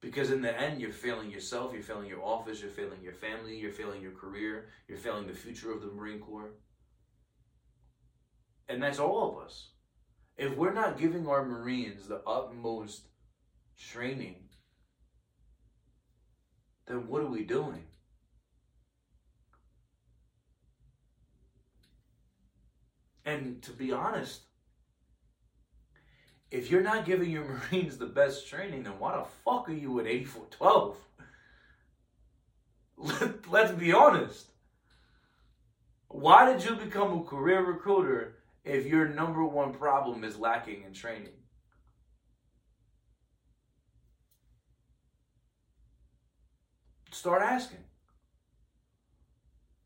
Because in the end, you're failing yourself, you're failing your office, you're failing your family, you're failing your career, you're failing the future of the Marine Corps. And that's all of us. If we're not giving our Marines the utmost training, then what are we doing? And to be honest, if you're not giving your Marines the best training, then why the fuck are you at 8412? Let, let's be honest. Why did you become a career recruiter if your number one problem is lacking in training? Start asking.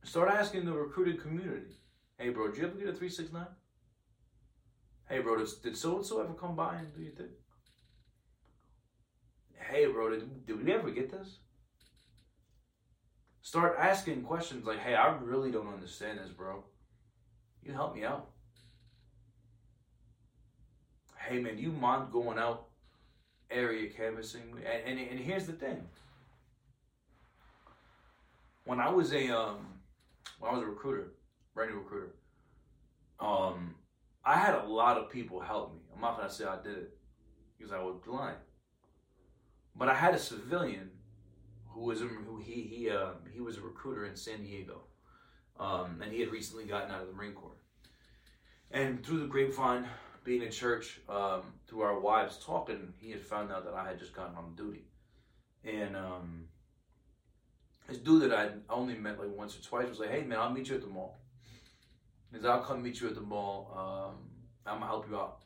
Start asking the recruiting community. Hey, bro, did you ever get a 369? Hey, bro, did so and so ever come by and do your thing? Hey, bro, did, did we ever get this? Start asking questions like, hey, I really don't understand this, bro. You help me out. Hey, man, do you mind going out area canvassing? And, and, and here's the thing. When I was a um, when I was a recruiter, recruiter. Um, I had a lot of people help me. I'm not gonna say I did it because I was blind, but I had a civilian who was who he he uh, he was a recruiter in San Diego, um, and he had recently gotten out of the Marine Corps. And through the grapevine, being in church, um, through our wives talking, he had found out that I had just gotten on duty, and um, this dude that I only met like once or twice was like, "Hey man, I'll meet you at the mall." He "I'll come meet you at the mall. Um, I'm gonna help you out."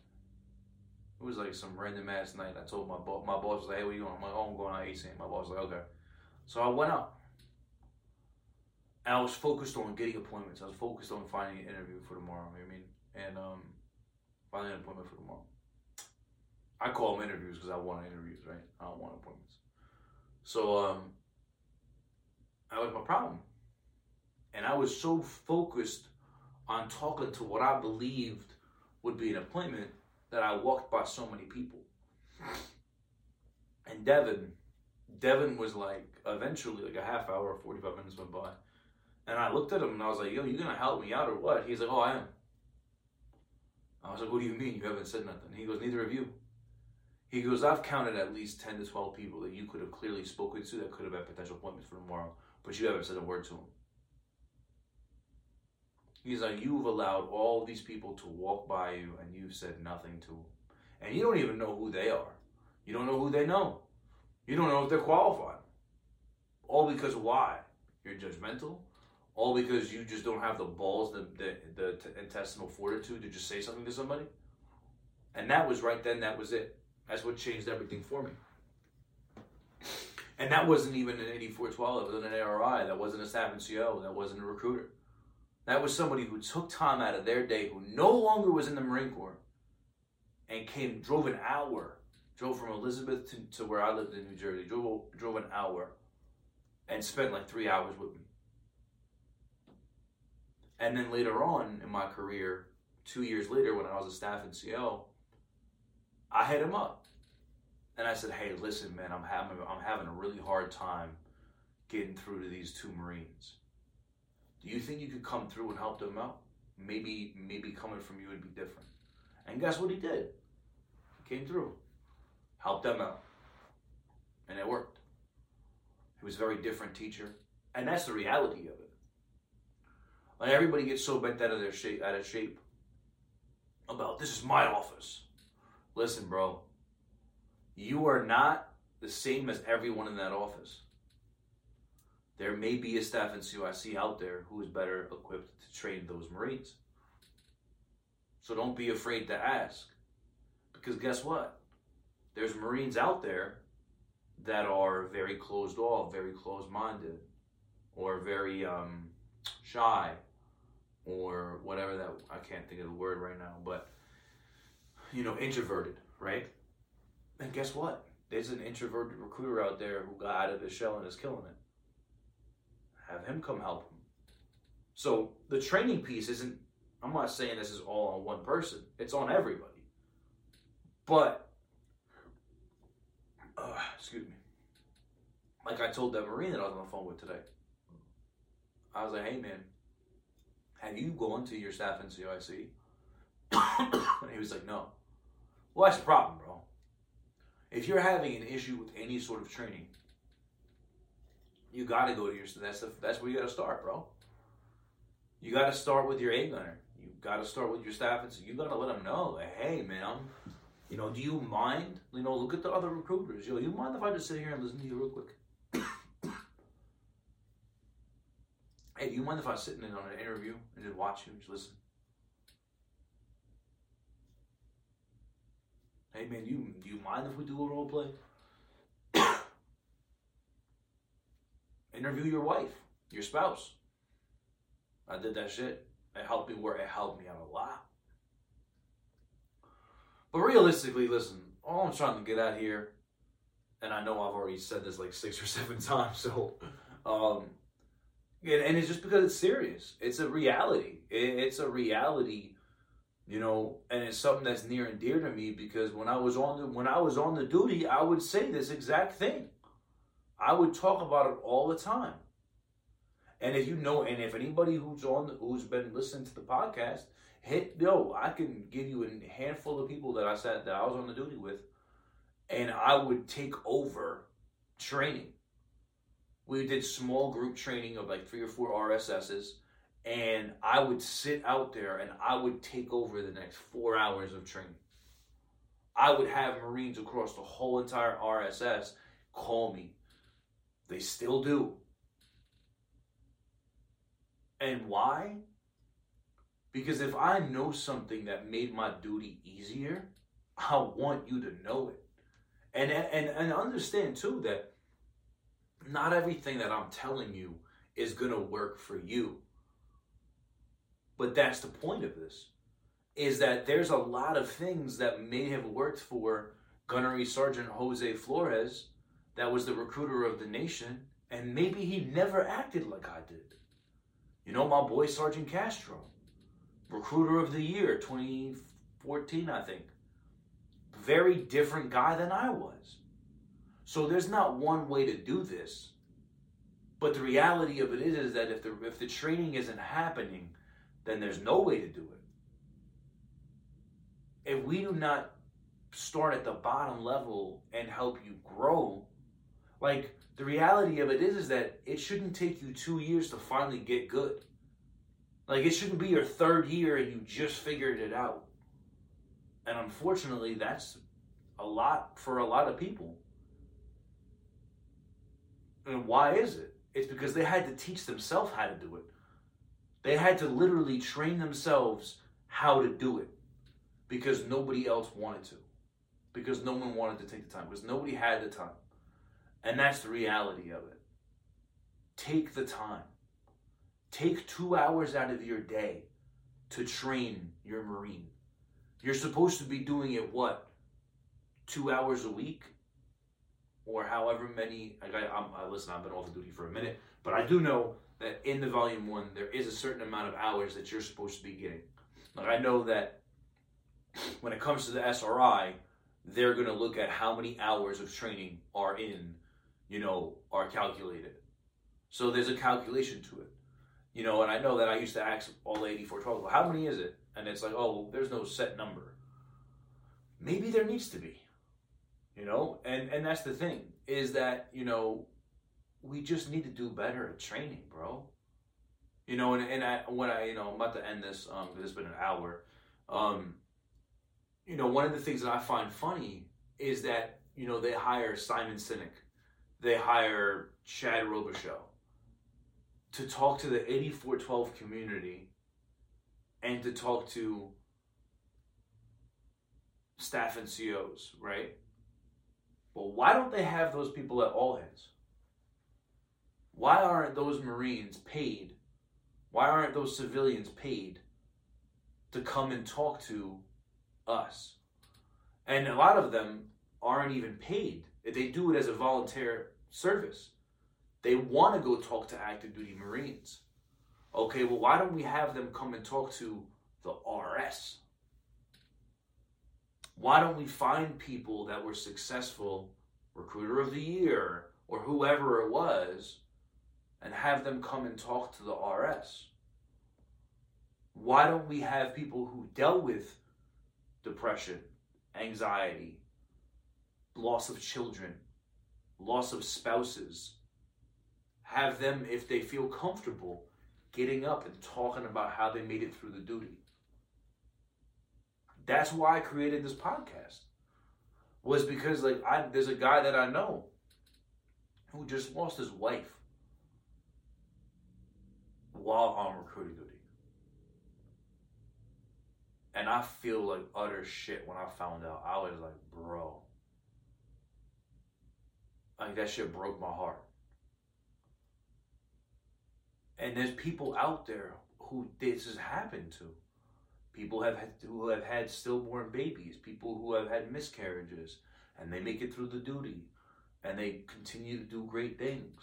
It was like some random ass night. I told my boss. My boss was like, "Hey, where you going?" I'm like, "Oh, I'm going out ASAP." My boss was like, "Okay." So I went out. And I was focused on getting appointments. I was focused on finding an interview for tomorrow. You know I mean, and um, finding an appointment for tomorrow. I call them interviews because I want interviews, right? I don't want appointments. So um, that was my problem. And I was so focused on talking to what I believed would be an appointment that I walked by so many people. And Devin, Devin was like, eventually, like a half hour or 45 minutes went by. And I looked at him and I was like, yo, you gonna help me out or what? He's like, oh, I am. I was like, what do you mean you haven't said nothing? He goes, neither of you. He goes, I've counted at least 10 to 12 people that you could have clearly spoken to that could have had potential appointments for tomorrow, but you haven't said a word to them. He's like, you've allowed all these people to walk by you and you've said nothing to them. And you don't even know who they are. You don't know who they know. You don't know if they're qualified. All because why? You're judgmental. All because you just don't have the balls, the, the, the t- intestinal fortitude to just say something to somebody. And that was right then, that was it. That's what changed everything for me. And that wasn't even an 8412, it was an ARI, that wasn't a staff NCO, that wasn't a recruiter. That was somebody who took time out of their day, who no longer was in the Marine Corps, and came, drove an hour, drove from Elizabeth to, to where I lived in New Jersey, drove, drove an hour, and spent like three hours with me. And then later on in my career, two years later, when I was a staff NCO, I hit him up. And I said, hey, listen, man, I'm having, I'm having a really hard time getting through to these two Marines. Do you think you could come through and help them out? Maybe, maybe coming from you would be different. And guess what he did? He came through, helped them out, and it worked. He was a very different teacher, and that's the reality of it. Like everybody gets so bent out of their shape, out of shape about this is my office. Listen, bro, you are not the same as everyone in that office. There may be a staff NCOIC out there who is better equipped to train those Marines. So don't be afraid to ask. Because guess what? There's Marines out there that are very closed off, very closed minded, or very um, shy, or whatever that I can't think of the word right now, but you know, introverted, right? And guess what? There's an introverted recruiter out there who got out of his shell and is killing it. Have him come help him. So the training piece isn't, I'm not saying this is all on one person, it's on everybody. But, uh, excuse me, like I told that Marine that I was on the phone with today, I was like, hey man, have you gone to your staff NCOIC? and he was like, no. Well, that's the problem, bro. If you're having an issue with any sort of training, you got to go to your. That's the, that's where you got to start, bro. You got to start with your A gunner. You got to start with your staff, and so you got to let them know, hey, man, I'm. You know, do you mind? You know, look at the other recruiters. Yo, you mind if I just sit here and listen to you real quick? hey, do you mind if I sit in on an interview and just watch you, just listen? Hey man, you do you mind if we do a role play? Interview your wife, your spouse. I did that shit. It helped me where it helped me out a lot. But realistically, listen, all I'm trying to get at here, and I know I've already said this like six or seven times, so um and, and it's just because it's serious. It's a reality. It's a reality you know, and it's something that's near and dear to me because when I was on the when I was on the duty, I would say this exact thing. I would talk about it all the time. And if you know, and if anybody who's on who's been listening to the podcast, hit yo, I can give you a handful of people that I sat that I was on the duty with, and I would take over training. We did small group training of like three or four RSSs and I would sit out there and I would take over the next four hours of training. I would have Marines across the whole entire RSS call me. They still do. And why? Because if I know something that made my duty easier, I want you to know it. And and and understand too that not everything that I'm telling you is going to work for you. But that's the point of this is that there's a lot of things that may have worked for Gunnery Sergeant Jose Flores, that was the recruiter of the nation, and maybe he never acted like I did. You know, my boy Sergeant Castro, recruiter of the year 2014, I think. Very different guy than I was. So there's not one way to do this But the reality of it is, is that if the if the training isn't happening, then there's no way to do it. If we do not start at the bottom level and help you grow, like the reality of it is, is that it shouldn't take you two years to finally get good. Like it shouldn't be your third year and you just figured it out. And unfortunately, that's a lot for a lot of people. And why is it? It's because they had to teach themselves how to do it. They had to literally train themselves how to do it because nobody else wanted to. Because no one wanted to take the time. Because nobody had the time. And that's the reality of it. Take the time. Take two hours out of your day to train your Marine. You're supposed to be doing it, what, two hours a week? Or however many. I, I'm, I listen, I've been off duty for a minute, but I do know that in the volume one, there is a certain amount of hours that you're supposed to be getting. Like I know that when it comes to the SRI, they're going to look at how many hours of training are in you know, are calculated. So there's a calculation to it. You know, and I know that I used to ask all the 8412, well, how many is it? And it's like, oh, there's no set number. Maybe there needs to be. You know, and and that's the thing is that, you know, we just need to do better at training, bro. You know, and, and I, when I, you know, I'm about to end this, um, it's been an hour. Um, you know, one of the things that I find funny is that, you know, they hire Simon Sinek they hire Chad Robichaux to talk to the 8412 community and to talk to staff NCOs, right? But why don't they have those people at all hands? Why aren't those Marines paid? Why aren't those civilians paid to come and talk to us? And a lot of them aren't even paid. They do it as a volunteer service. They want to go talk to active duty Marines. Okay, well, why don't we have them come and talk to the RS? Why don't we find people that were successful, recruiter of the year, or whoever it was, and have them come and talk to the RS? Why don't we have people who dealt with depression, anxiety, loss of children, loss of spouses. Have them, if they feel comfortable, getting up and talking about how they made it through the duty. That's why I created this podcast. Was because like I there's a guy that I know who just lost his wife while on recruiting duty. And I feel like utter shit when I found out. I was like, bro, like that shit broke my heart. And there's people out there who this has happened to. People have had, who have had stillborn babies, people who have had miscarriages, and they make it through the duty, and they continue to do great things.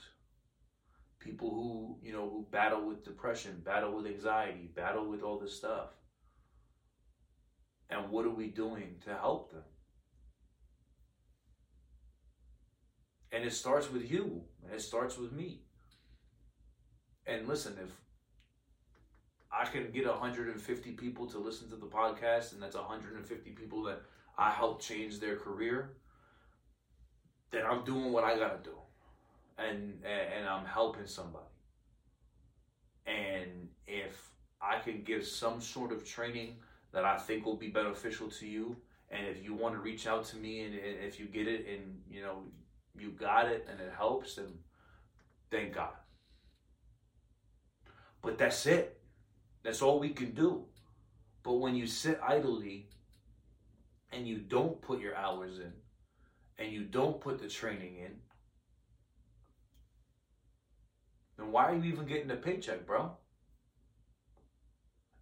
People who you know who battle with depression, battle with anxiety, battle with all this stuff. And what are we doing to help them? And it starts with you, and it starts with me. And listen, if I can get 150 people to listen to the podcast, and that's 150 people that I help change their career, then I'm doing what I gotta do, and and I'm helping somebody. And if I can give some sort of training that I think will be beneficial to you, and if you want to reach out to me, and, and if you get it, and you know you got it and it helps, and thank God. But that's it. That's all we can do. But when you sit idly and you don't put your hours in and you don't put the training in, then why are you even getting a paycheck, bro?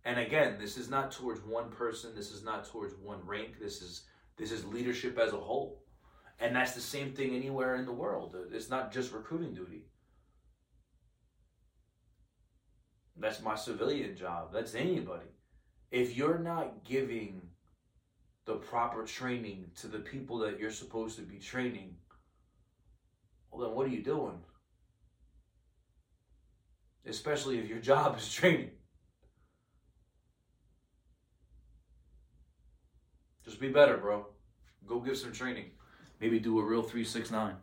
And again, this is not towards one person, this is not towards one rank, this is this is leadership as a whole. And that's the same thing anywhere in the world. It's not just recruiting duty. That's my civilian job. That's anybody. If you're not giving the proper training to the people that you're supposed to be training, well, then what are you doing? especially if your job is training. Just be better, bro. Go give some training. Maybe do a real 369.